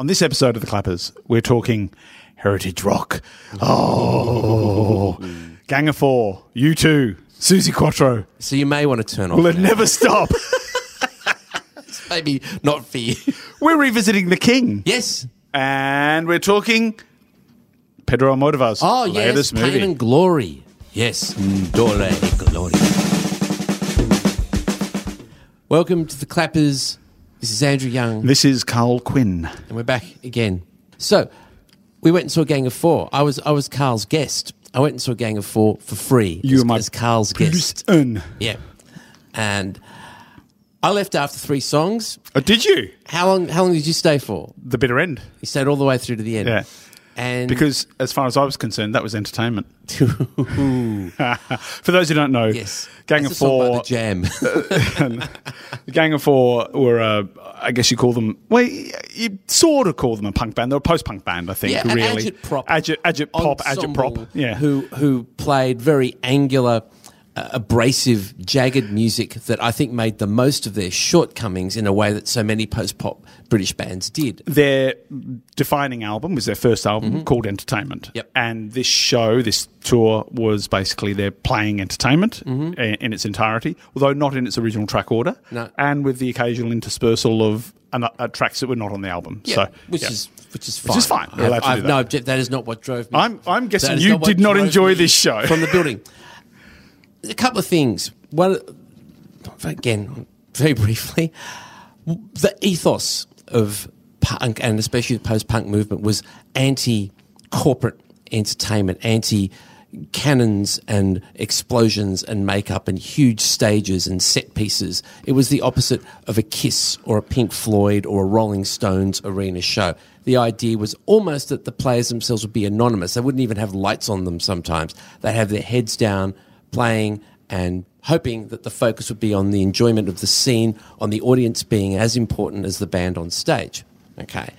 On this episode of The Clappers, we're talking heritage rock. Oh, Gang of Four, U2, Suzi Quatro. So you may want to turn off. Will it now. never stop? Maybe not for you. we're revisiting The King. yes. And we're talking Pedro Almodovar's Oh, yes. latest Pain movie. and Glory. Yes. Dole e Glory. Welcome to the Clappers. This is Andrew Young, This is Karl Quinn. and we're back again. So, we went and saw Gang of Four. I was I was Karl's guest. I went and saw Gang of Four for free. You as, were my as Karl's guest. Un. Yeah. And I left after three songs. Oh, did you? How long? How long did you stay for? The bitter end. You stayed all the way through to the end. Yeah. And Because as far as I was concerned, that was entertainment. For those who don't know, yes, Gang That's of a Four the Jam. The Gang of Four were, uh, I guess you call them, well, you, sort of call them a punk band. They're a post punk band, I think, yeah, really. Agit, agit pop, agit prop. Yeah. who who played very angular, abrasive, jagged music that I think made the most of their shortcomings in a way that so many post pop British bands did. Their defining album was their first album called Entertainment. Mm-hmm. Yep. And this show, this tour, was basically their playing entertainment Mm-hmm. in, in its entirety, although not in its original track order. No. And with the occasional interspersal of an, uh, tracks that were not on the album. Yeah, so, which yeah. is which is fine. Which is fine. I have, I have no that. object. That is not what drove me. I'm, I'm guessing you what did not enjoy this show. from the building. A couple of things. One, again, very briefly, the ethos of punk and especially the post-punk movement was anti-corporate entertainment, anti cannons and explosions and makeup and huge stages and set pieces. It was the opposite of a Kiss or a Pink Floyd or a Rolling Stones arena show. The idea was almost that the players themselves would be anonymous. They wouldn't even have lights on them sometimes. They'd have their heads down, playing and hoping that the focus would be on the enjoyment of the scene, on the audience being as important as the band on stage. Okay.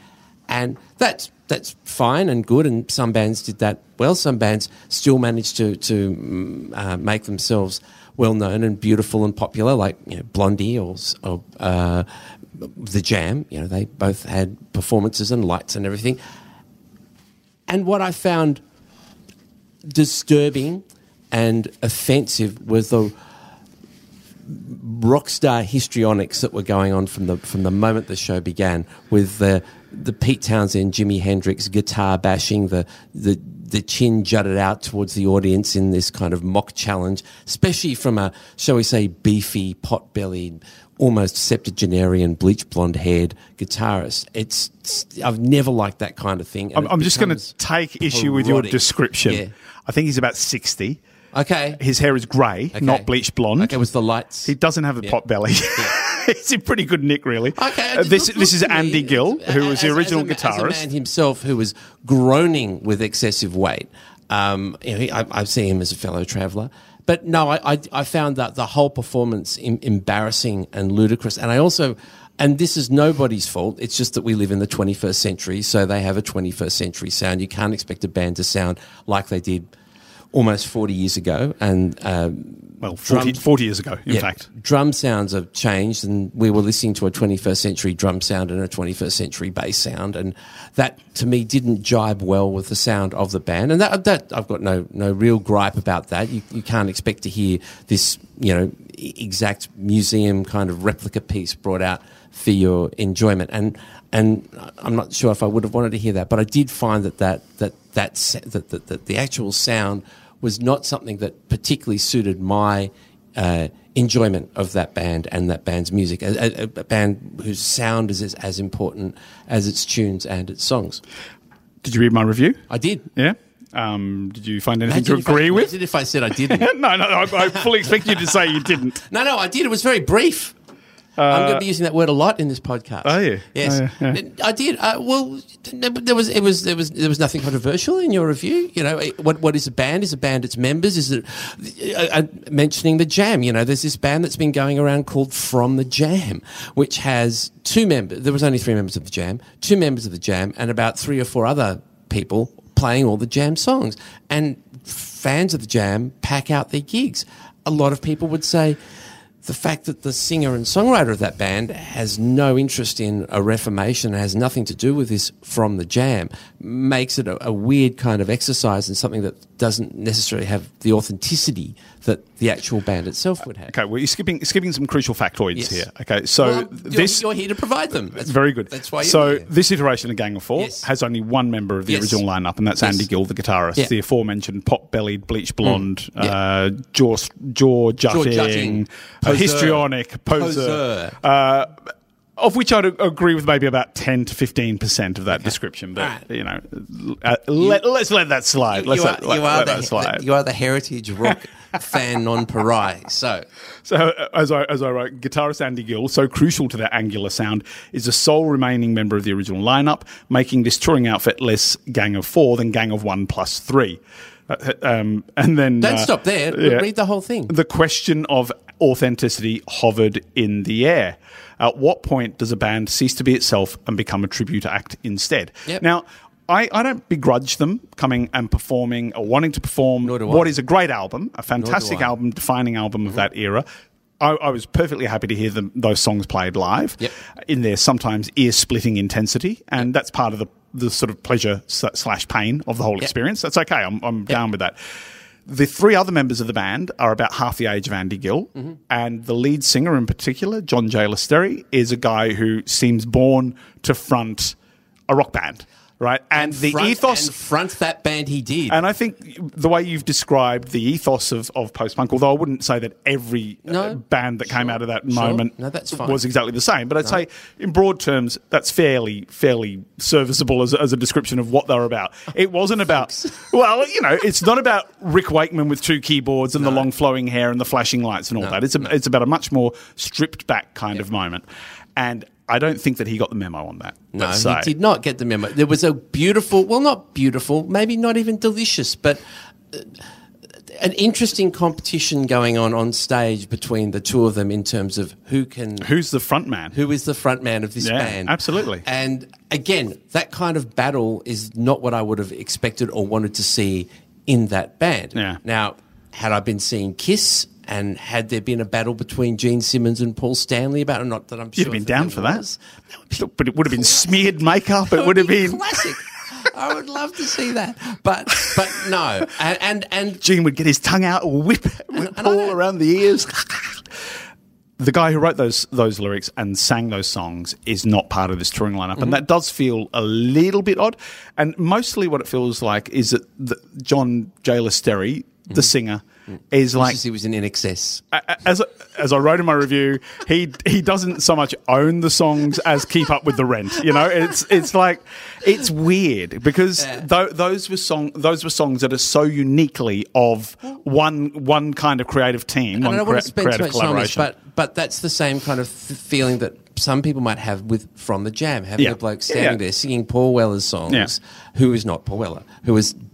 And that's that's fine and good, and some bands did that well. Some bands still managed to to mm, uh, make themselves well known and beautiful and popular, like you know, Blondie or, or uh, the Jam. You know, they both had performances and lights and everything. And what I found disturbing and offensive was the rock star histrionics that were going on from the from the moment the show began with the the Pete Townsend, Jimi Hendrix guitar bashing, the the the chin jutted out towards the audience in this kind of mock challenge, especially from a shall we say beefy, pot bellied, almost septuagenarian, bleach blonde haired guitarist. It's, it's- I've never liked that kind of thing. I'm, I'm just going to take issue with your description. Yeah. I think he's about 60. Okay. His hair is grey, not bleached blonde. Okay, was the lights? He doesn't have a pot belly. He's in pretty good nick, really. Okay, Uh, this look- this look is to me, Andy Gill, who was the original as a, guitarist. As a man himself who was groaning with excessive weight. Um, you know, he, I, I see him as a fellow traveller. But no, I, I, I found that the whole performance em- embarrassing and ludicrous. And I also, and this is nobody's fault, it's just that we live in the 21st century, so they have a 21st century sound. You can't expect a band to sound like they did almost 40 years ago. And um, well, 40, drums- 40 years ago, in yeah, fact. drum sounds have changed, and we were listening to a 21st century drum sound and a 21st century bass sound, and that to me didn't jibe well with the sound of the band. And that, that I've got no no real gripe about that. You, you can't expect to hear this, you know, exact museum kind of replica piece brought out for your enjoyment. And and I'm not sure if I would have wanted to hear that, but I did find that that that that that, that, that the actual sound was not something that particularly suited my uh, enjoyment of that band and that band's music. A, a, a band whose sound is as, as important as its tunes and its songs. Did you read my review? I did. Yeah. Um, did you find anything Imagine to if I- agree with? imagine if I said I didn't. no, no, I, I fully expect you to say you didn't. no, no, I did. It was very brief. I'm going to be using that word a lot in this podcast. Are you? Yes, Oh, yeah, I did. Uh, well, there was it was there was there was nothing controversial in your review. You know, what what is a band? Is a band its members? Is it uh, uh, mentioning the Jam? You know, there's this band that's been going around called From the Jam, which has two members. There was only three members of the Jam, two members of the Jam, and about three or four other people playing all the Jam songs. And fans of the Jam pack out their gigs. A lot of people would say the fact that the singer and songwriter of that band has no interest in a reformation, has nothing to do with this from the jam, makes it a, a weird kind of exercise and something that doesn't necessarily have the authenticity that the actual band itself would have. Okay, well, you're skipping skipping some crucial factoids Yes. here. Okay, so Well, you're, this you're here to provide them. That's very good. That's why. You're so here. this iteration of Gang of Four Yes. has only one member of the Yes. original lineup, and that's. Andy Gill, the guitarist, Yeah. Mm. the aforementioned pot-bellied, bleach blonde, Yeah. uh, jaw jaw jutting, jutting, uh, histrionic poser. Poseur. Uh, of which I'd agree with maybe about ten to fifteen percent of that description, but Right. you know, uh, let, let's let that slide. let's you, are, let- you, are let the, that slide. you are the heritage rock fan non-pari. So So, uh, as I as I wrote, guitarist Andy Gill, so crucial to that angular sound, is the sole remaining member of the original lineup, making this touring outfit less Gang of Four than Gang of One plus Three. Uh, um, and then don't uh, stop there. yeah. Read the whole thing. The question of authenticity hovered in the air. At what point does a band cease to be itself and become a tribute act instead? Yep. Now. I, I don't begrudge them coming and performing or wanting to perform what is a great album, a fantastic. Mm-hmm. album, defining album of that era. I, I was perfectly happy to hear them, those songs played live Yep. in their sometimes ear splitting intensity, and that's part of the, the sort of pleasure slash pain of the whole experience. That's okay. I'm, I'm down with that. The three other members of the band are about half the age of Andy Gill, Mm-hmm. and the lead singer in particular, John J. Lesteri, is a guy who seems born to front a rock band, right? And, the front, ethos and front that band he did. and I think the way you've described the ethos of, of post punk, although I wouldn't say that every uh, No, band that came out of that sure. moment No, that's fine. was exactly the same, but I'd say in broad terms, that's fairly fairly serviceable as, a- as a description of what they're about. It wasn't about, well, you know, it's not about Rick Wakeman with two keyboards and the long flowing hair and the flashing lights and all No, that. It's a, it's about a much more stripped back kind of moment, and I don't think that he got the memo on that. no, he did not get the memo. There was a beautiful, well, not beautiful, maybe not even delicious, but uh, an interesting competition going on on stage between the two of them in terms of who can Who's the front man? who is the front man of this Yeah, band. absolutely. And again, that kind of battle is not what I would have expected or wanted to see in that band. Yeah. Now, had I been seeing Kiss and had there been a battle between Gene Simmons and Paul Stanley about it, not that I'm sure. You'd sure have been down for that. was, But it would have been smeared makeup. It would have been. classic. I would love to see that, but but no, and and, and Gene would get his tongue out, whip, whip and Paul around the ears. the guy who wrote those those lyrics and sang those songs is not part of this touring lineup, Mm-hmm. and that does feel a little bit odd. And mostly, what it feels like is that the, John J. Lesteri, the singer, is like he was in INXS. as as I wrote in my review, he he doesn't so much own the songs as keep up with the rent. You know, it's it's like it's weird because tho- those were song those were songs that are so uniquely of one one kind of creative team, And one I don't want to spend too creative much time on this, but but that's the same kind of feeling that some people might have with from the jam, having Yeah. a bloke standing yeah. there singing Paul Weller's songs, Yeah. who is not Paul Weller, who d-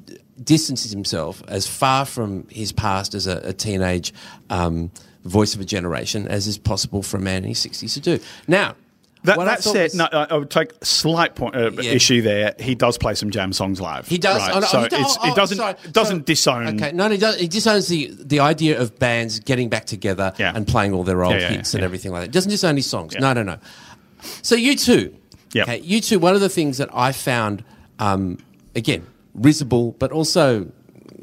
distances himself as far from his past as a, a teenage um, voice of a generation as is possible for a man in his sixties to do. Now. That, that said, was- no, I I would take slight point uh, Yeah. issue there. He does play some jam songs live. He does. right? Oh, no, so he oh, it doesn't sorry. doesn't So- disown. Okay, no, he, does, he disowns the the idea of bands getting back together Yeah. and playing all their old Yeah, yeah, hits yeah, and yeah. everything like that. Doesn't disown his songs. Yeah. No, no, no. So U2, Yep. okay, U2. One of the things that I found, um, again, risible, but also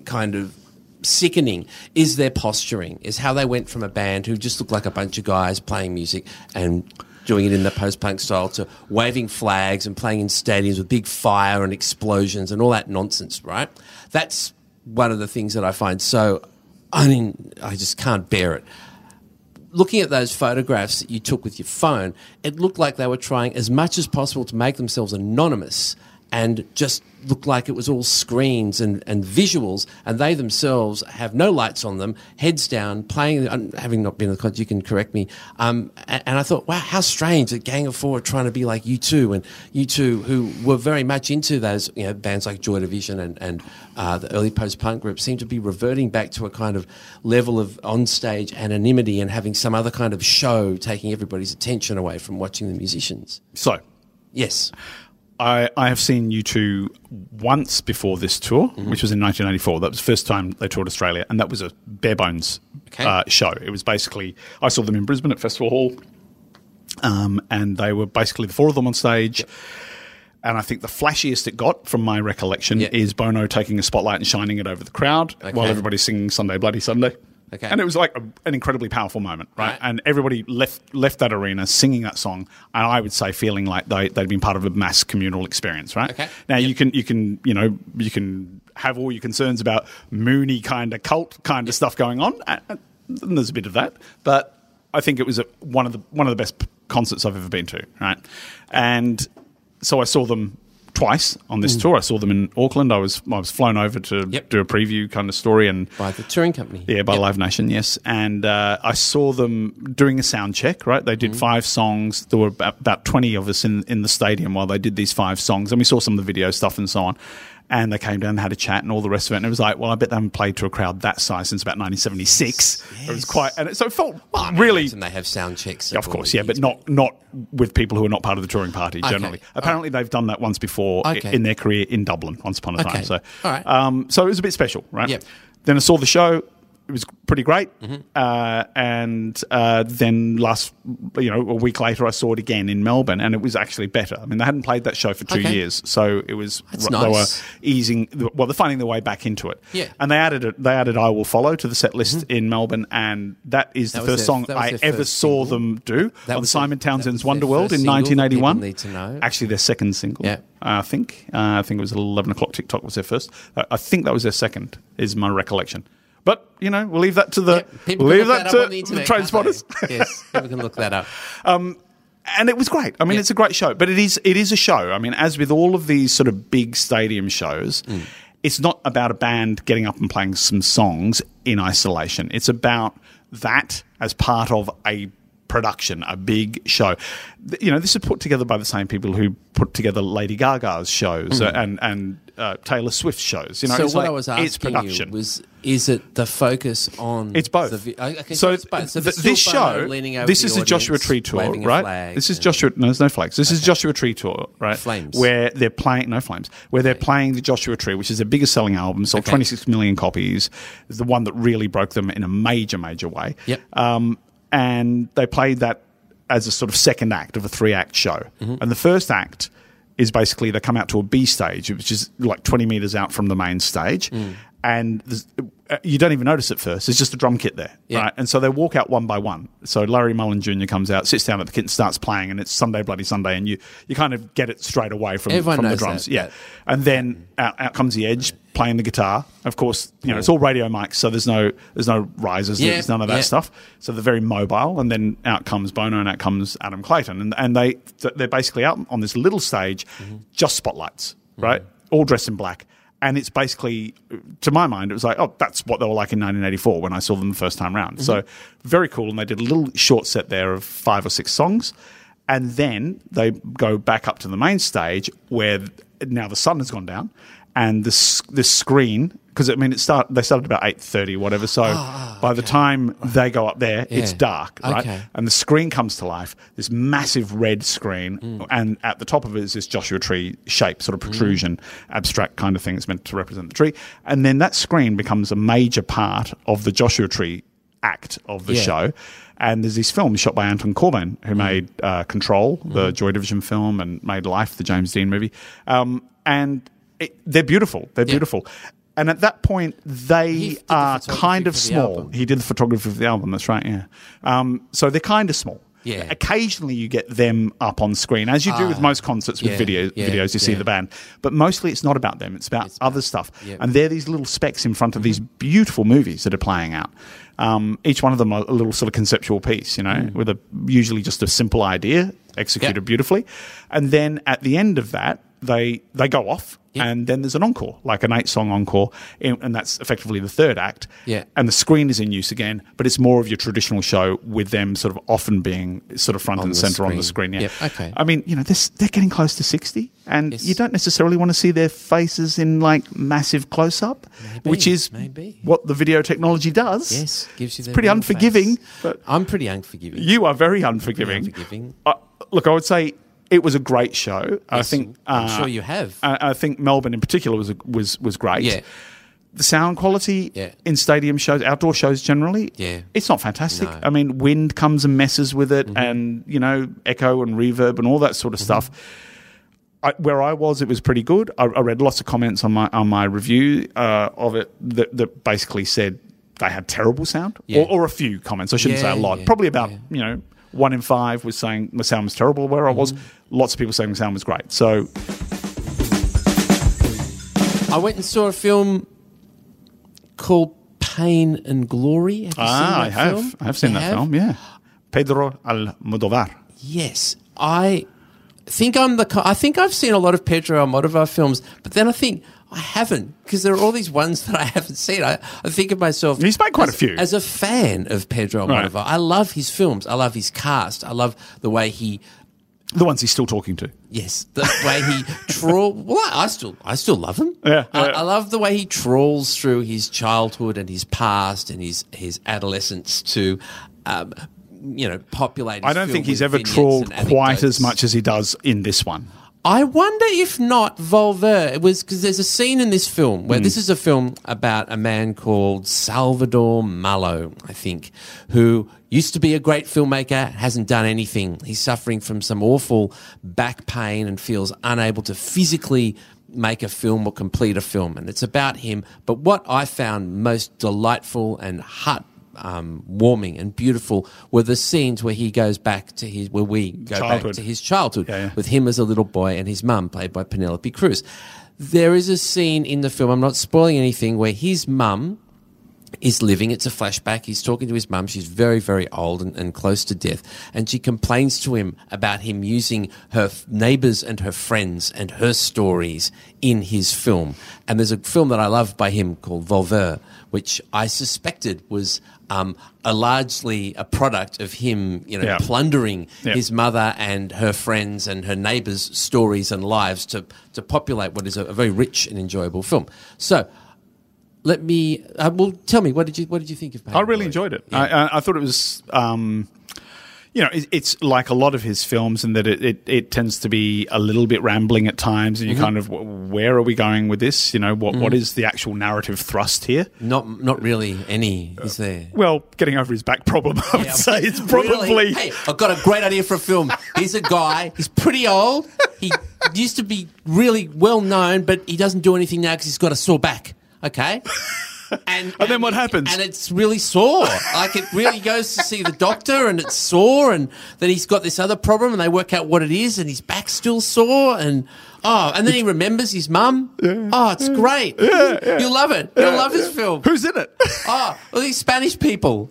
kind of sickening is their posturing, is how they went from a band who just looked like a bunch of guys playing music and doing it in the post-punk style to waving flags and playing in stadiums with big fire and explosions and all that nonsense, right? That's one of the things that I find so, I mean, I just can't bear it looking at those photographs that you took with your phone, it looked like they were trying as much as possible to make themselves anonymous and just looked like it was all screens and, and visuals, and they themselves have no lights on them, heads down, playing. um, Having not been in the concert, you can correct me. Um, and, and I thought, wow, how strange that Gang of Four are trying to be like U2, and U2 who were very much into those you know bands like Joy Division and and uh, the early post punk group seem to be reverting back to a kind of level of onstage anonymity and having some other kind of show taking everybody's attention away from watching the musicians. So Yes. I, I have seen U2 once before this tour, which was in 1994. That was the first time they toured Australia, and that was a bare bones Okay. uh, show. It was basically I saw them in Brisbane at Festival Hall, um, and they were basically the four of them on stage. And I think the flashiest it got, from my recollection, Yeah. is Bono taking a spotlight and shining it over the crowd while everybody's singing "Sunday Bloody Sunday." Okay. And it was like a, an incredibly powerful moment, right? Right. And everybody left left that arena singing that song, and I would say feeling like they they'd been part of a mass communal experience, right? Okay. Now Yep. you can you can you know you can have all your concerns about Moonie kind of cult kind of stuff going on, and and there's a bit of that, but I think it was a, one of the one of the best concerts I've ever been to, right? And so I saw them twice on this tour. I saw them in Auckland. I was I was flown over to Mm. Yep. do a preview kind of story and. by the touring company. Yeah, by Yep. Live Nation, yes. And uh, I saw them doing a sound check, right? They did Mm-hmm. five songs. There were about, about 20 of us in, in the stadium while they did these five songs. And we saw some of the video stuff and so on. And they came down and had a chat and all the rest of it. And it was like, well, I bet they haven't played to a crowd that size since about 1976. It was quite, and it, so it felt really. imagine they have sound checks. Of course, yeah, but not not with people who are not part of the touring party generally. Okay. Apparently, they've done that once before Okay. in their career in Dublin, once upon a Okay. time. So, All right. um, so it was a bit special, right? Yep. Then I saw the show. It was pretty great, Mm-hmm. uh, and uh, then last, you know, a week later, I saw it again in Melbourne, and it was actually better. I mean, they hadn't played that show for two Okay. years, so it was That's they nice. were easing. Well, they're finding their way back into it. Yeah. and they added it. They added "I Will Follow" to the set list in Melbourne, and that is Mm-hmm. That the first their- song I ever saw single? them do That on Simon their- Townsend's Wonderworld in 1981. need to know. Actually, their second single. Yeah. I think. Uh, I think it was 11 o'clock Tick Tock was their first. Uh, I think that was their second, is my recollection. But, you know, we'll leave that to the, People leave that, that, to the the train spotters. yes, people can look that up. and it was great. I mean, Yeah. it's a great show, but it is it is a show. I mean, as with all of these sort of big stadium shows, Mm. it's not about a band getting up and playing some songs in isolation. It's about that as part of a production, a big show. You know, this is put together by the same people who put together Lady Gaga's shows uh, and and uh, Taylor Swift shows. You know, so it's what like, I was asking it's production. you was, is it the focus on? It's both. The, vi- okay, so it's both. So th- this show, leaning over this is the Joshua Tree tour, right? This is Joshua. No, there's no flags. This is Joshua Tree tour, right? Flames. Where they're playing no flames. Where they're playing the Joshua Tree, which is their biggest selling album, sold Okay. 26 million copies. It's the one that really broke them in a major, major way. Yep. Um, and they played that as a sort of second act of a three act show. Mm-hmm. And the first act is basically they come out to a B stage, which is like 20 meters out from the main stage. Mm. And you don't even notice it first. It's just a drum kit there, Yeah. right? And so they walk out one by one. So Larry Mullen Jr. comes out, sits down at the kit, and starts playing, and it's Sunday Bloody Sunday, and you you kind of get it straight away from, Everyone from the drums, that, yeah. And then out, out comes the Edge playing the guitar. Of course, you know it's all radio mics, so there's no there's no risers, Yeah, there's none of that yeah. stuff. So they're very mobile, and then out comes Bono, and out comes Adam Clayton, and and they they're basically out on this little stage, Mm-hmm. just spotlights, right? All dressed in black. And it's basically, to my mind, it was like, oh, that's what they were like in 1984 when I saw them the first time round. So very cool. And they did a little short set there of five or six songs. And then they go back up to the main stage where now the sun has gone down and the this screen because I mean it start they started about eight thirty whatever so by the time they go up there it's dark right Okay. and the screen comes to life this massive red screen Mm. and at the top of it is this Joshua tree shape sort of protrusion abstract kind of thing that's meant to represent the tree and then that screen becomes a major part of the Joshua tree act of the Yeah. show and there's these films shot by Anton Corbijn, Mm. who made uh, Control, the Joy Division film, and made Life, the James Dean movie. Um, and it, they're beautiful. They're beautiful. And at that point, they He did the are kind of small. He did the photography of the album. That's right. Yeah. Um, so they're kind of small. Yeah. Occasionally, you get them up on screen, as you do with most concerts with yeah, video, yeah, videos. You see the band, but mostly it's not about them. It's about other stuff. Yep. And they're these little specks in front of these beautiful movies that are playing out. Um, each one of them a, little sort of conceptual piece, you know, with a usually just a simple idea executed Yep. beautifully, and then at the end of that, they they go off. Yep. And then there's an encore, like an eight song encore, and that's effectively the third act. Yeah. And the screen is in use again, but it's more of your traditional show with them sort of often being sort of front On and center on the screen. screen. Yeah. Yep, okay. I mean, you know, this, they're getting close to 60, and Yes. you don't necessarily want to see their faces in like massive close up, which is maybe. what the video technology does. Yes, gives you. It's pretty unforgiving, face. but I'm pretty unforgiving. you are very unforgiving. unforgiving. Look, I would say it was a great show. I think. I'm uh, sure you have. I, I think Melbourne in particular was was was great. Yeah. The sound quality Yeah. in stadium shows, outdoor shows generally, Yeah. it's not fantastic. No. I mean, wind comes and messes with Mm-hmm. it, and you know, echo and reverb and all that sort of stuff. I, where I was, it was pretty good. I, I read lots of comments on my on my review uh, of it that, that basically said they had terrible sound, Yeah. or, or a few comments. I shouldn't say a lot. yeah, Probably about yeah. you know one in five was saying the sound was terrible. Where I was, Mm-hmm. lots of people saying the sound was great. So I went and saw a film called Pain and Glory. Have you ah, seen I have, film? I have seen You that have? film. Yeah, Pedro Almodovar. Yes, I think I'm the. I think I've seen a lot of Pedro Almodovar films, but then I think I haven't because there are all these ones that I haven't seen. I, I think of myself. He's made quite as, a few. As a fan of Pedro Right. Almodovar, I love his films. I love his cast. I love the way he. The ones he's still talking to. Yes, the way he trawl. Well, I I still, I still love him. Yeah, I, yeah. I love the way he trawls through his childhood and his past and his his adolescence to, um, you know, populate. I don't think he's ever trawled quite as much as he does in this one. I wonder if not Volver. It was because there's a scene in this film where hmm. this is a film about a man called Salvador Mallo, I think, who used to be a great filmmaker, hasn't done anything. He's suffering from some awful back pain and feels unable to physically make a film or complete a film. And it's about him. But what I found most delightful and heart um, warming and beautiful were the scenes where he goes back to his where we go back Childhood. to his childhood Yeah, yeah. with him as a little boy and his mum played by Penelope Cruz. There is a scene in the film. I'm not spoiling anything where his mum is living. It's a flashback. He's talking to his mum. She's very, very old and, and close to death. And she complains to him about him using her f- neighbors and her friends and her stories in his film. And there's a film that I love by him called Volver, which I suspected was um, a largely a product of him, you know, Yeah. plundering Yeah. his mother and her friends and her neighbors' stories and lives to, to populate what is a, a very rich and enjoyable film. So, let me. Uh, well, tell me what did you what did you think of? Pain I really enjoyed it. Yeah. I, I, I thought it was, um, you know, it, it's like a lot of his films in that it, it, it tends to be a little bit rambling at times, and you Mm-hmm. kind of, where are we going with this? You know, what what is the actual narrative thrust here? not not really any is there? Well, getting over his back problem, I would Yeah, say it's really? probably. Hey, I've got a great idea for a film. He's a guy. He's pretty old. He used to be really well known, but he doesn't do anything now because he's got a sore back. Okay. And, And then what happens? And it's really sore. Like it really goes to see the doctor, and it's sore, and then he's got this other problem, and they work out what it is, and his back's still sore, and oh, and then he remembers his mum. Oh, it's great. You'll love it. You'll love this film. Who's in it? Oh, well, these Spanish people.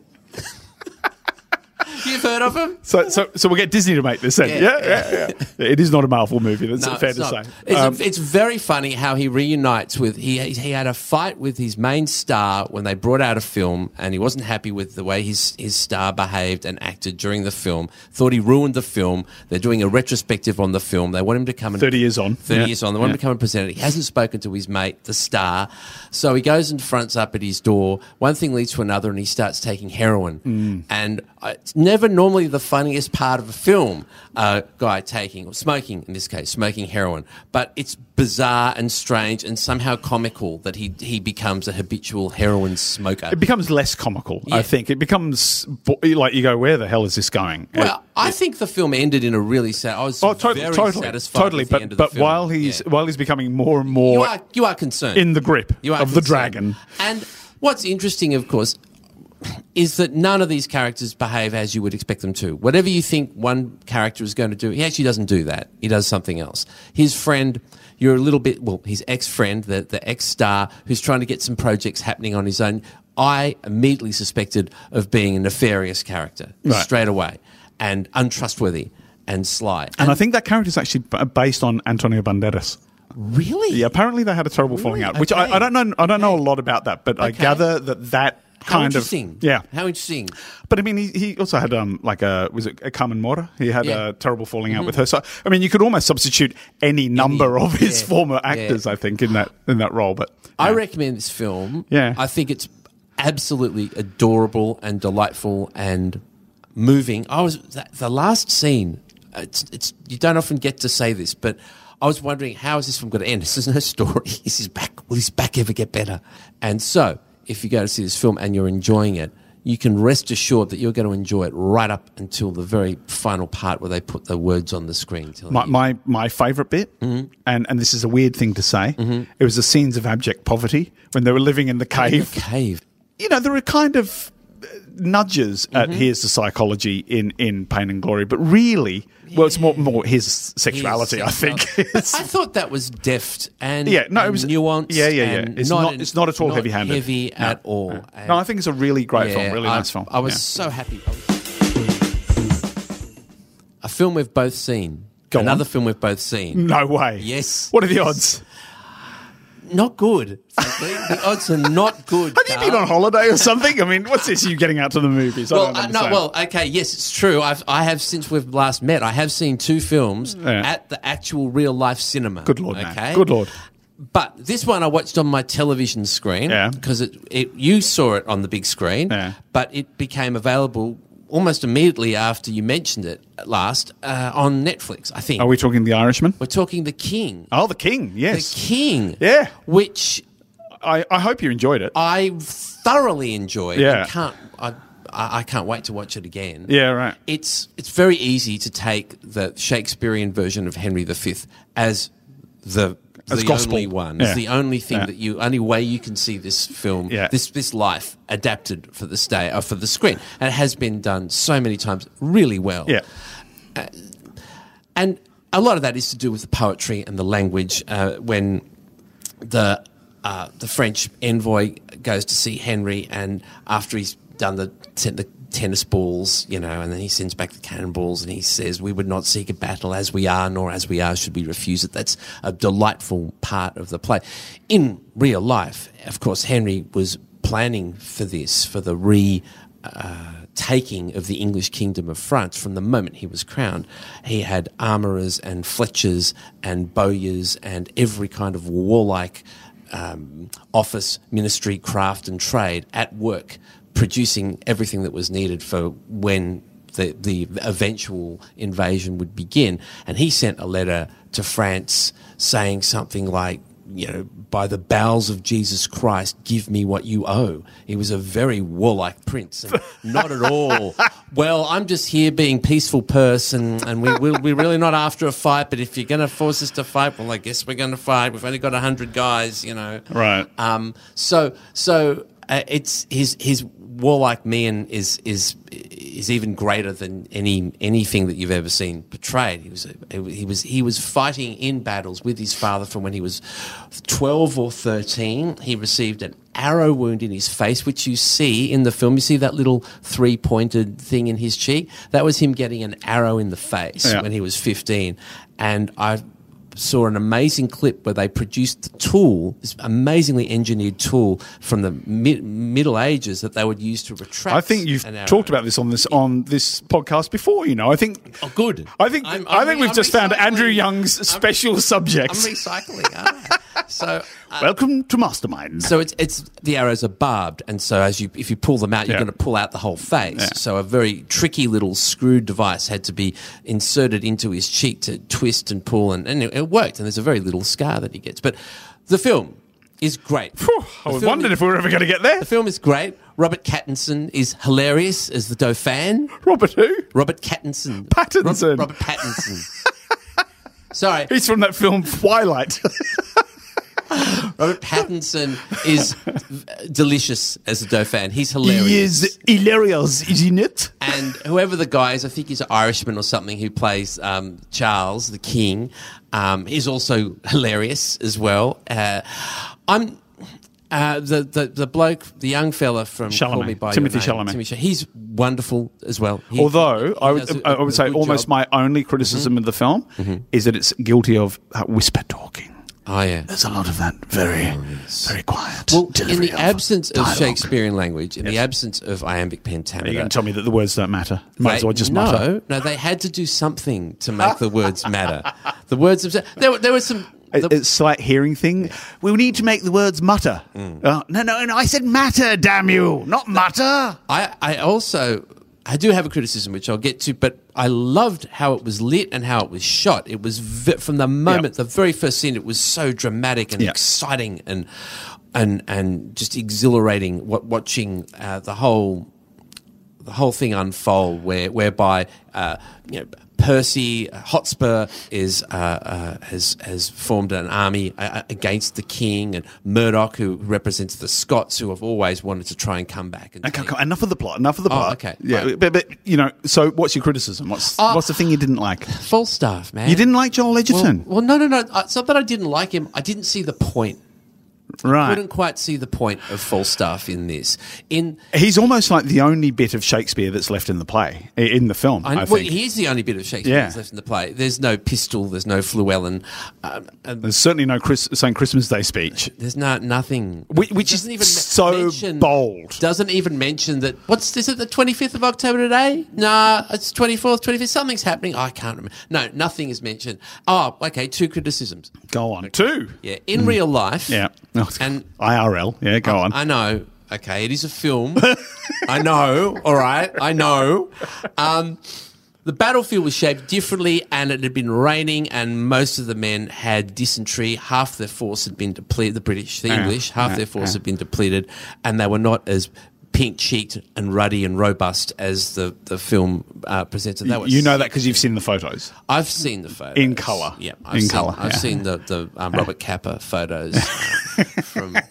You've heard of him. so, so, so we'll get Disney to make this. Then. Yeah, Yeah, yeah, yeah. It is not a Marvel movie. That's No, fair it's to not. say. It's, Um, it's very funny how he reunites with he he had a fight with his main star when they brought out a film, and he wasn't happy with the way his his star behaved and acted during the film. Thought he ruined the film. They're doing a retrospective on the film. They want him to come and 30 years on. 30 Yeah. years on. They want him to come and present it. He hasn't spoken to his mate, the star. So he goes and fronts up at his door. One thing leads to another, and he starts taking heroin. Mm. And it's never normally the funniest part of a film, a guy taking, or smoking in this case, smoking heroin. But it's bizarre and strange and somehow comical that he, he becomes a habitual heroin smoker. it becomes less comical, Yeah. I think. It becomes like you go, where the hell is this going? well, I think the film ended in a really sad. I was Oh, totally, very totally, satisfied totally. But end of the but film. while he's Yeah. while he's becoming more and you more are you are concerned in the grip You of the dragon, And what's interesting, of course, is that none of these characters behave as you would expect them to. Whatever you think one character is going to do, he actually doesn't do that. He does something else. His friend, you're a little bit, well, his ex friend, the, the ex star, who's trying to get some projects happening on his own, I immediately suspected of being a nefarious character Right. straight away and untrustworthy and sly. and I think that character is actually based on Antonio Banderas. really? Yeah, apparently they had a terrible falling out, which I, Okay. I don't know. I don't know a lot about that, but I gather that that kind of interesting. yeah. How interesting. But I mean, he, he also had um like a was it a Carmen Maura? He had Yeah. Mm-hmm. a terrible falling out with her. So I mean, you could almost substitute any number of his yeah, former yeah. actors, I think, in that in that role. But I recommend this film. Yeah. I think it's absolutely adorable and delightful and moving. I was the last scene it's, it's you don't often get to say this, but I was wondering how is this film going to end? This is no story. Is his back? Will his back ever get better? And so, if you go to see this film and you're enjoying it, you can rest assured that you're going to enjoy it right up until the very final part where they put the words on the screen. My my, my favourite bit, Mm-hmm. and, and this is a weird thing to say, it was the scenes of abject poverty when they were living in the In cave. the cave. you know, there were kind of nudges at Mm-hmm. here's the psychology in, in Pain and Glory, but really, well, it's more more his sexuality, I think. I thought that was deft and Yeah, no, it was- nuanced. yeah, yeah, yeah. It's not- it's not at all heavy-handed. heavy No, at all. no. No, I think it's a really great yeah, film, really I, nice film. I was Yeah. so happy. Was- A film we've both seen. Go on. Another film we've both seen. No way. Yes. What are the odds? Not good. frankly. the odds are not good. Have you been on holiday or something? I mean, what's this? You getting out to the movies? I Well, don't uh, no, well, okay, yes, it's true. I've, I have since we've last met. I have seen two films Yeah. at the actual real life cinema. Good lord, okay, man. Good lord. But this one I watched on my television screen Yeah. because it, it you saw it on the big screen, Yeah. but it became available almost immediately after you mentioned it last uh, on Netflix. I think Are we talking The Irishman? we're talking The King. Oh, The King. Yes. The King, Yeah. which I, I hope you enjoyed it. I thoroughly enjoyed. Yeah. can't I, I I can't wait to watch it again. yeah, right. it's it's very easy to take the Shakespearean version of Henry V as the As the gospel. only one. Yeah. It's the only thing Yeah. that you only way you can see this film, Yeah. this this life adapted for the stage or for the screen, and it has been done so many times really well. Yeah. and a lot of that is to do with the poetry and the language. Uh, when the uh, the French envoy goes to see Henry, and after he's done the, the tennis balls, you know, and then he sends back the cannonballs, and he says, "We would not seek a battle as we are, nor as we are should we refuse it." That's a delightful part of the play. In real life, of course, Henry was planning for this for the re. Uh, taking of the English kingdom of France from the moment he was crowned. He had armourers and fletchers and bowyers and every kind of warlike um, office, ministry, craft, and trade at work, producing everything that was needed for when the, the eventual invasion would begin. And he sent a letter to France saying something like, you know, by the bowels of Jesus Christ, give me what you owe. He was a very warlike prince, and not at all. Well, I'm just here being peaceful person, and we, we we're really not after a fight. But if you're going to force us to fight, well, I guess we're going to fight. We've only got hundred guys, you know. Right. Um, so so uh, it's his his warlike Man is is is even greater than any anything that you've ever seen portrayed. He was he was he was fighting in battles with his father from when he was twelve or thirteen. He received an arrow wound in his face, which you see in the film. You see that little three pointed thing in his cheek. That was him getting an arrow in the face Yeah. when he was fifteen, and I saw an amazing clip where they produced the tool, this amazingly engineered tool from the mid- Middle Ages that they would use to retract. I think you've talked about this on this on this podcast before. You know, I think. Oh, good. I think I'm- i I'm think we've I'm just found. Andrew Young's I'm- special subject. I'm recycling. so. Uh, Welcome to Mastermind. so it's it's the arrows are barbed, and so as you if you pull them out, you're Yeah. going to pull out the whole face. Yeah. So a very tricky little screwed device had to be inserted into his cheek to twist and pull, and, and it, it worked. And there's a very little scar that he gets. But the film is great. Phew, I was wondering if we were ever going to get there. The film is great. Robert Pattinson is hilarious as the Dauphin. Robert who? Robert Pattinson. Pattinson. Rob- Robert Pattinson. Sorry, He's from that film Twilight. Robert Pattinson is delicious as the Dauphin. He's hilarious. he is hilarious, isn't it? and whoever the guy is, I think he's an Irishman or something who plays um, Charles, the King, um, is also hilarious as well. Uh, I'm. Uh, the, the the bloke, the young fella from Call Me by Timothée Your Name, Chalamet. Timothée Chalamet, he's wonderful as well. He- Although I would, does a- I would a say good almost job. my only criticism of the film is that it's guilty of uh, whisper talking. Oh yeah. There's a lot of that very, very quiet. Well, in the of absence of. Shakespearean language, in the absence of iambic pentameter, Are you to tell me that the words don't matter? Might as well just no, mutter. no, they had to do something to make the words matter. The words themselves. There, were- there was some. The- It's slight hearing thing. We need to make the words mutter. Mm. Uh, no, no, no. I said matter. Damn you, not mutter. I, I also I do have a criticism, which I'll get to, but I loved how it was lit and how it was shot. It was v- from the moment, the very first scene, it was so dramatic and Yeah. exciting and and and just exhilarating. What watching uh, the whole the whole thing unfold, where whereby uh, you know. Percy Hotspur is uh, uh, has has formed an army uh, against the king, and Murdoch, who represents the Scots, who have always wanted to try and come back. And Okay, take- enough of the plot. Enough of the Oh, plot. okay, Yeah, right. but, but you know, so what's your criticism? What's Uh, what's the thing you didn't like? Falstaff, man. You didn't like Joel Edgerton, well, no, no, no. Uh, It's not that I didn't like him. I didn't see the point. Right? Couldn't quite see the point of Falstaff in this. In He's almost like the only bit of Shakespeare that's left in the play, in the film. I, I, well, the only bit of Shakespeare Yeah. that's left in the play. There's no pistol. There's no Fluellen. Um, there's certainly no Chris, St. Crispin's Day speech. there's no nothing. Which- which Doesn't is even so mention- bold. Doesn't even mention that. What's is it? The 25th of October today? Nah, it's 24th, 25th. Something's happening. I can't remember. No, nothing is mentioned. Oh, okay. Two criticisms. Go on, two. Yeah, in real life. Yeah, And IRL. Yeah, go on. I know. Okay, it is a film. I know. All right, I know. Um, the battlefield was shaped differently, and it had been raining, and most of the men had dysentery. Half their force had been depleted. The British, the Yeah, English, half yeah, their force yeah. had been depleted, and they were not as pink cheeked and ruddy and robust as the the film uh, presented. They were you know that because you've seen the photos. I've seen the photos In colour. Yeah, I've In seen, colour, I've yeah. seen the the um, Robert Capa photos uh, from.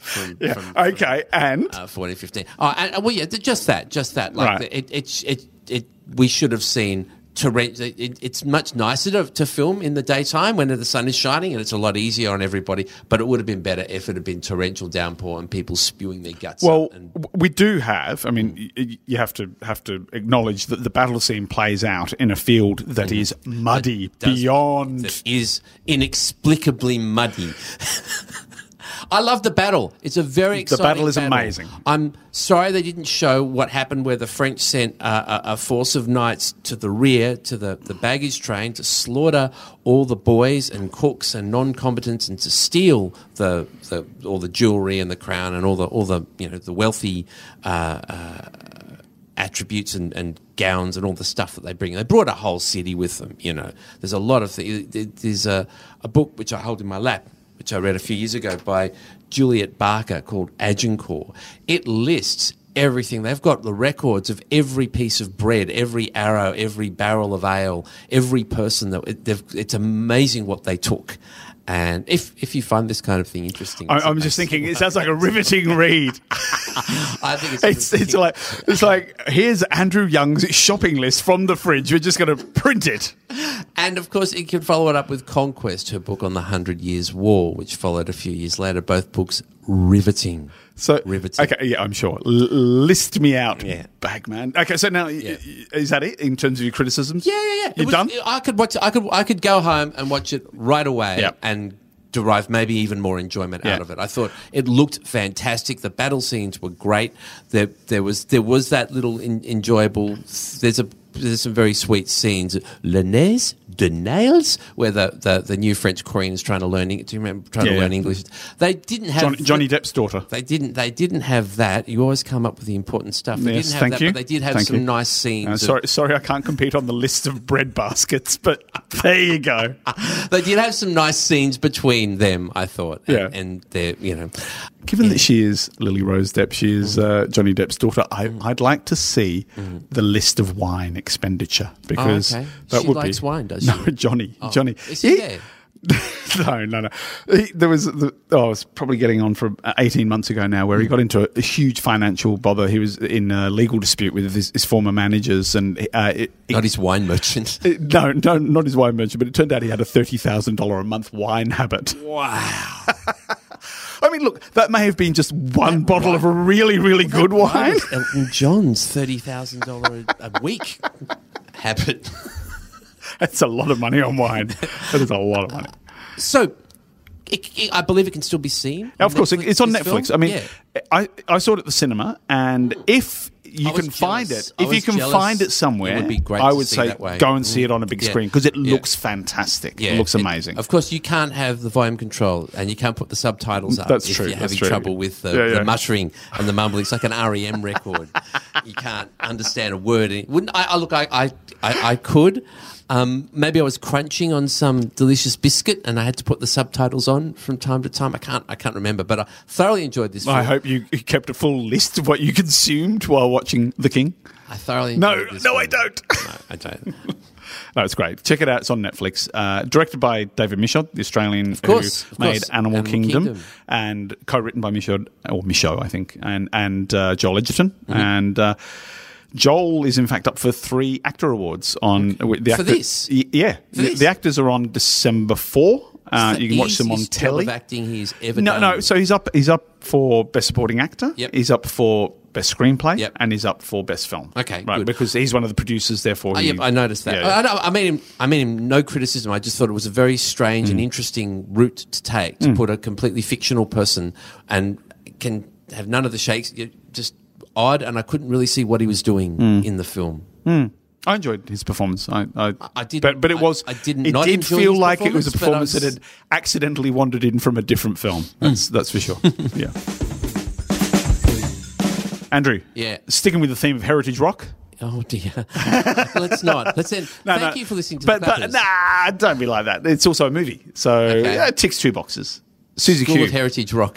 From, Yeah. from, okay, and uh, for 2015. Oh, and, well, yeah, just that, just that. Like Right. it, it, it, it, we should have seen. Torrent, it, it- it's much nicer to, to film in the daytime when the sun is shining, and it's a lot easier on everybody. But it would have been better if it had been torrential downpour and people spewing their guts. well, and, we do have. I mean, y- you have to have to acknowledge that the battle scene plays out in a field that mm. is muddy does- beyond. that is inexplicably muddy. I love the battle. It's a very exciting The battle is amazing. I'm sorry they didn't show what happened where the French sent uh, a, a force of knights to the rear, to the, the baggage train, to slaughter all the boys and cooks and non-combatants and to steal the, the all the jewelry and the crown and all the all the you know the wealthy uh, uh, attributes and, and gowns and all the stuff that they bring. They brought a whole city with them. You know, there's a lot of things. There's a, a book which I hold in my lap, which I read a few years ago by Juliet Barker called Agincourt. It lists everything. They've got the records of every piece of bread, every arrow, every barrel of ale, every person that it, they've, it's amazing what they took. And if if you find this kind of thing interesting, I, I'm just thinking, it sounds like a riveting read. I think it's It's it's like it's like here's Andrew Young's shopping list from the fridge. We're just going to print it. And of course, you can follow it up with Conquest, her book on the Hundred Years' War, which followed a few years later. Both books riveting. So Riveting. Okay, yeah, I'm sure. L- list me out, Yeah. Bagman. Okay, so now Yeah. y- is that it in terms of your criticisms? Yeah, yeah, yeah. You done? I could watch. I could. I could go home and watch it right away Yeah. and derive maybe even more enjoyment Yeah. out of it. I thought it looked fantastic. The battle scenes were great. There, there was there was that little in, enjoyable. There's a there's some very sweet scenes. Le nez de nails, where the, the, the new French queen is trying to learn. Do you remember trying Yeah, to learn. English? They didn't have Johnny, Johnny Depp's daughter. They didn't. They didn't have that. You always come up with the important stuff. They Yes, didn't have thank that, you. but they did have Thank some you. nice scenes. Uh, of- sorry, sorry, I can't compete on the list of bread baskets, but there you go. they did have some nice scenes between them. I thought. And, Yeah. and they're you know, Given that she is Lily Rose Depp, she is uh, Johnny Depp's daughter. I, I'd like to see the list of wine expenditure because Oh, okay. that She would likes be wine, does no she? Johnny. Johnny is he there? no, no, no. He, there was the, oh, I was probably getting on for uh, eighteen months ago now, where he got into a, a huge financial bother. He was in a legal dispute with his, his former managers, and uh, it, it- Not his wine merchant. it- no, no, not his wine merchant, but it turned out he had a thirty thousand dollar a month wine habit. wow. I mean, look, that may have been just one bottle of a really, really good wine. Elton John's thirty thousand dollar a week habit. That's a lot of money on wine. That is a lot of money. So, it, it- I believe it can still be seen. Now, of course, it- it's on Netflix. film? I mean, Yeah. I, I saw it at the cinema, and if you can find it. I If you can jealous. find it somewhere, It would be great I would say go and see Mm. it on a big Yeah. screen because it Yeah. looks fantastic. It looks it- amazing. of course, you can't have the volume control, and you can't put the subtitles up That's if true, you're that's having true. trouble with the, Yeah, yeah. the muttering and the mumbling. It's like an REM record. you can't understand a word. Wouldn't I? I look, I, I, I could. Um, maybe I was crunching on some delicious biscuit, and I had to put the subtitles on from time to time. I can't, I can't remember, but I thoroughly enjoyed this. Film. I hope you kept a full list of what you consumed while watching The King. I thoroughly No, no, I don't. No, I don't. No, it's great. Check it out. It's on Netflix. Uh, directed by David Michôd, the Australian course, who of made. Animal, Animal Kingdom, Kingdom. and co-written by Michaud or Michaud, I think, and and uh, Joel Edgerton. Mm-hmm. And uh, Joel is in fact up for three AACTA awards on with the For this? Yeah, the, this? the AACTAs are on December four. Uh, you can watch them on telly. Acting he's ever No, done. no. So he's up. He's up for best supporting actor. Yep. He's up for best screenplay. Yep. And he's up for best film. Okay, right. good. Because he's one of the producers. Therefore, Oh, he, yep, I noticed that. Yeah. I, I mean him. I mean him. No criticism. I just thought it was a very strange Mm. and interesting route to take to put a completely fictional person and can have none of the shakes. Just odd, and I couldn't really see what he was doing Mm. in the film. Mm. I enjoyed his performance. I, I, I did- but but it was. I didn't. It did feel like it was a performance, I that had accidentally wandered in from a different film. Mm. That's that's for sure. yeah. Andrew. Yeah. Sticking with the theme of heritage rock. Oh dear. Let's not. Let's end. No, Thank no. you for listening to but, the but nah, don't be like that. It's also a movie, so Okay. yeah, it ticks two boxes. Suzi School Q. of Heritage Rock.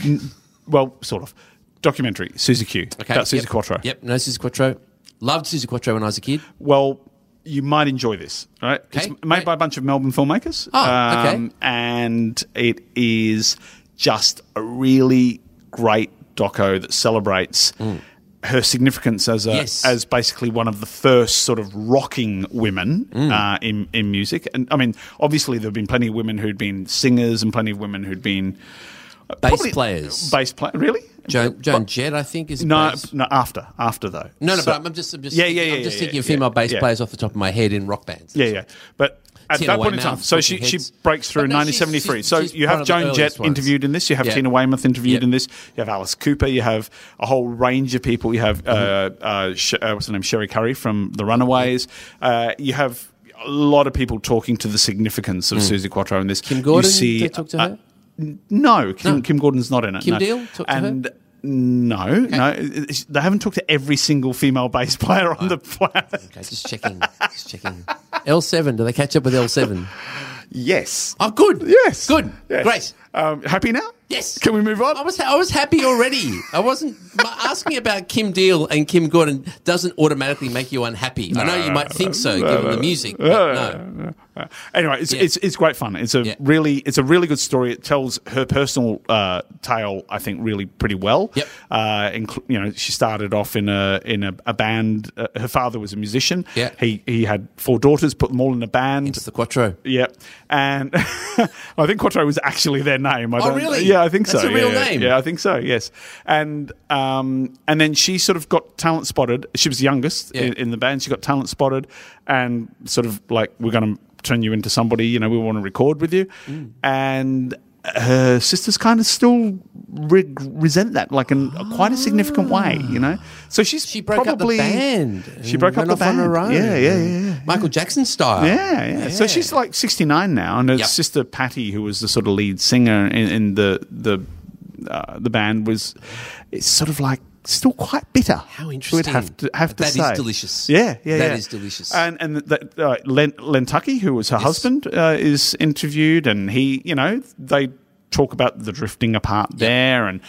well, sort of. Documentary. Suzi Q. Okay. About Suzi yep. Quatro. Yep. No Suzi Quatro. Loved Suzi Quatro when I was a kid. Well, you might enjoy this. All right, Okay, it's made great. by a bunch of Melbourne filmmakers. Oh, okay. And it is just a really great doco that celebrates. Her significance as a Mm. Yes. as basically one of the first sort of rocking women Mm. uh, in in music, and I mean, obviously there have been plenty of women who'd been singers and plenty of women who'd been uh, Bass players. Bass player, really? Joan, Joan Jett, I think, is No, bass- no, after after though. No, no, So- but I'm just, I'm just, Yeah, yeah, thinking, yeah, I'm just yeah, thinking yeah, of female bass players off the top of my head in rock bands. Yeah, yeah. But at Tina that point in time, so she, she breaks through in no, she's- 1973. she's- so she's you have Joan Jett ones. interviewed in this. You have Yeah. Tina Weymouth interviewed Yeah. in this. You have Alice Cooper. You have a whole range of people. You have Mm-hmm. uh, uh, Sh- uh, what's her name, Cherie Currie from The Runaways. Uh, you have a lot of people talking to the significance of Suzi Quatro in this. Mm. Kim Gordon, You see, they talk to uh, her? No, Kim, No. Kim Gordon's not in it. Kim no. Deal talked to her? and no, no, they haven't talked to every single female bass player on the planet. Okay, just checking. just checking. L7, do they catch up with L7? Yes. Oh, good. Yes. Good. Yes. Great. Um, happy now? Yes. Can we move on? I was I was happy already. I wasn't my- asking about Kim Deal and Kim Gordon doesn't automatically make you unhappy. I know you might think so given the music, but no. Anyway, it's, Yeah. it's it's great fun. It's a Yeah. really it's a really good story. It tells her personal uh, tale, I think, really pretty well. Yep. Uh, inclu- you know, she started off in a in a, a band. Uh, her father was a musician. Yeah. He he had four daughters, put them all in a band. It's the Quatro. Yeah, and I think Quatro was actually their name. I Oh, really? Yeah, I think That's so. That's a real yeah, name? Yeah, I think so. Yes, and um, and then she sort of got talent spotted. She was the youngest Yeah. in, in the band. She got talent spotted, and sort of like we're going to turn you into somebody. You know, we want to record with you, Mm. and. Her sisters kind of still re- resent that, like in quite a significant way, you know. So she's She broke probably up the band. She broke up the band. her own. Yeah, yeah, yeah, yeah. Michael Jackson style. Yeah, yeah, So she's like 69 now, and her Yep. sister Patty, who was the sort of lead singer in, in the the uh, the band, was it's sort of like still quite bitter. How We'd interesting. have to have to That is say delicious. Yeah, yeah, That yeah. is delicious. And and that uh, Len, who was her husband, uh, is interviewed, and he, you know, they talk about the drifting apart there and.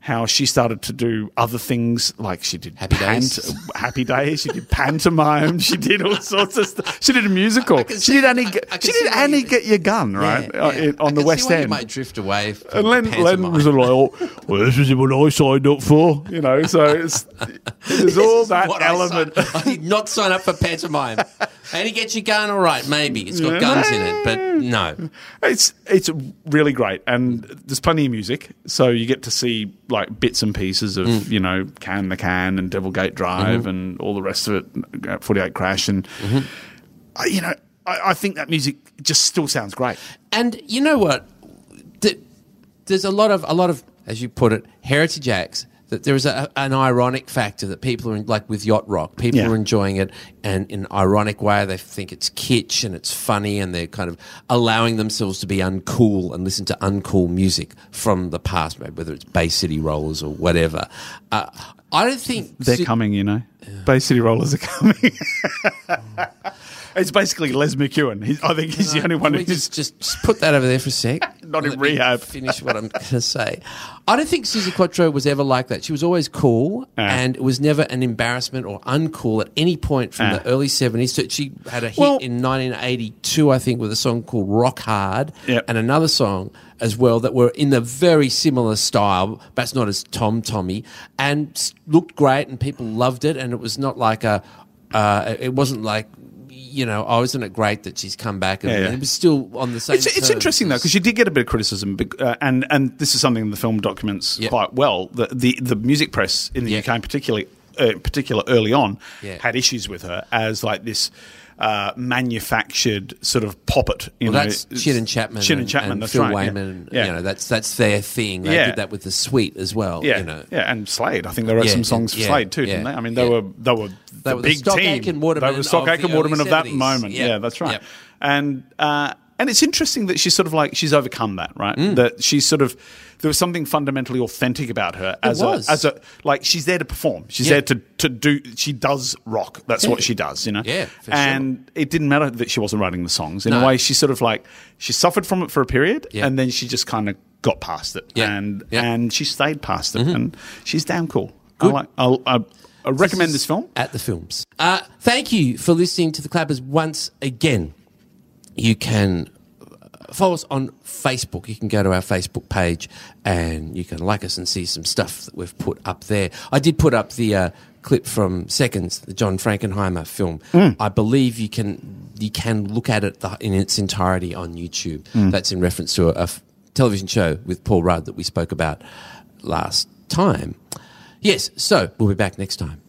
How she started to do other things, like she did Happy Days. Happy Days. She did pantomime. She did all sorts of stuff. She did a musical. I She see- did Annie. I- I she did Annie you- get your gun right Yeah, uh, yeah. in- on I the West End. You might drift away. And Len. Len was like, oh, well, this is what I signed up for, you know. So it's there's all that I element. signed- I, did not sign up for pantomime. and he gets your gun, all right, maybe. It's got guns in it, but no. It's it's really great, and there's plenty of music, so you get to see like bits and pieces of Mm. you know Can the Can and Devil Gate Drive Mm-hmm. and all the rest of it, uh, 48 Crash, and I, you know I, I think that music just still sounds great. And you know what? There's a lot of a lot of, as you put it, heritage acts that there is a, an ironic factor that people are in, like with yacht rock. People Yeah. are enjoying it, and in an ironic way, they think it's kitsch and it's funny, and they're kind of allowing themselves to be uncool and listen to uncool music from the past, maybe whether it's Bay City Rollers or whatever. Uh, I don't think They're Su- coming, you know. Bay City Rollers are coming. it's basically Les McKeown. He's, I think he's the only one who's just, just just put that over there for a sec. Not in rehab. Finish what I'm going to say. I don't think Suzi Quatro was ever like that. She was always cool, Ah. and it was never an embarrassment or uncool at any point from Ah. the early '70s. So she had a hit Well- in 1982, I think, with a song called "Rock Hard," Yep. and another song as well that were in the very similar style, but it's not as Tom Tommy, and looked great, and people loved it, and it was not like a. Uh, it wasn't like. You know, oh, isn't it great that she's come back? And Yeah, yeah. it was still on the same. It's, it's interesting though because you did get a bit of criticism, uh, and and this is something the film documents Yep. quite well. The, the the music press in the Yeah. UK, in particularly uh, in particular early on, Yeah. had issues with her as like this. Uh, manufactured sort of poppet, you Well, know. that's Chinn and Chapman. Chinn and, and, Chapman. and Phil right. Wainman. Yeah. You know, that's that's their thing. They Yeah. did that with the Sweet as well. yeah, You know, yeah, and Slade. I think they wrote Yeah, some songs for Slade too, didn't they? I mean, they were they were They the were the big Stock team. Aitken Waterman They were Stock of Aitken Waterman early of that 70s. moment. Yep. Yeah, that's right. Yep. And uh, and it's interesting that she's sort of like she's overcome that, right? Mm. That she's sort of there was something fundamentally authentic about her as was. a as a like she's there to perform. She's Yeah. there to to do. She does rock. That's what she does. You know. Yeah, and it didn't matter that she wasn't writing the songs. In No. a way, she sort of like she suffered from it for a period, Yeah. and then she just kind of got past it, Yeah. and Yeah. Mm-hmm. and she stayed past it, and she's damn cool. Good. I like. I'll, I, I recommend this film. at the films. Uh, thank you for listening to the Clappers once again. You can uh, follow us on Facebook. You can go to our Facebook page and you can like us and see some stuff that we've put up there. I did put up the uh, clip from Seconds, the John Frankenheimer film. I believe you can you can look at it the, in its entirety on YouTube. That's in reference to a, a f- television show with Paul Rudd that we spoke about last time. Yes, so we'll be back next time.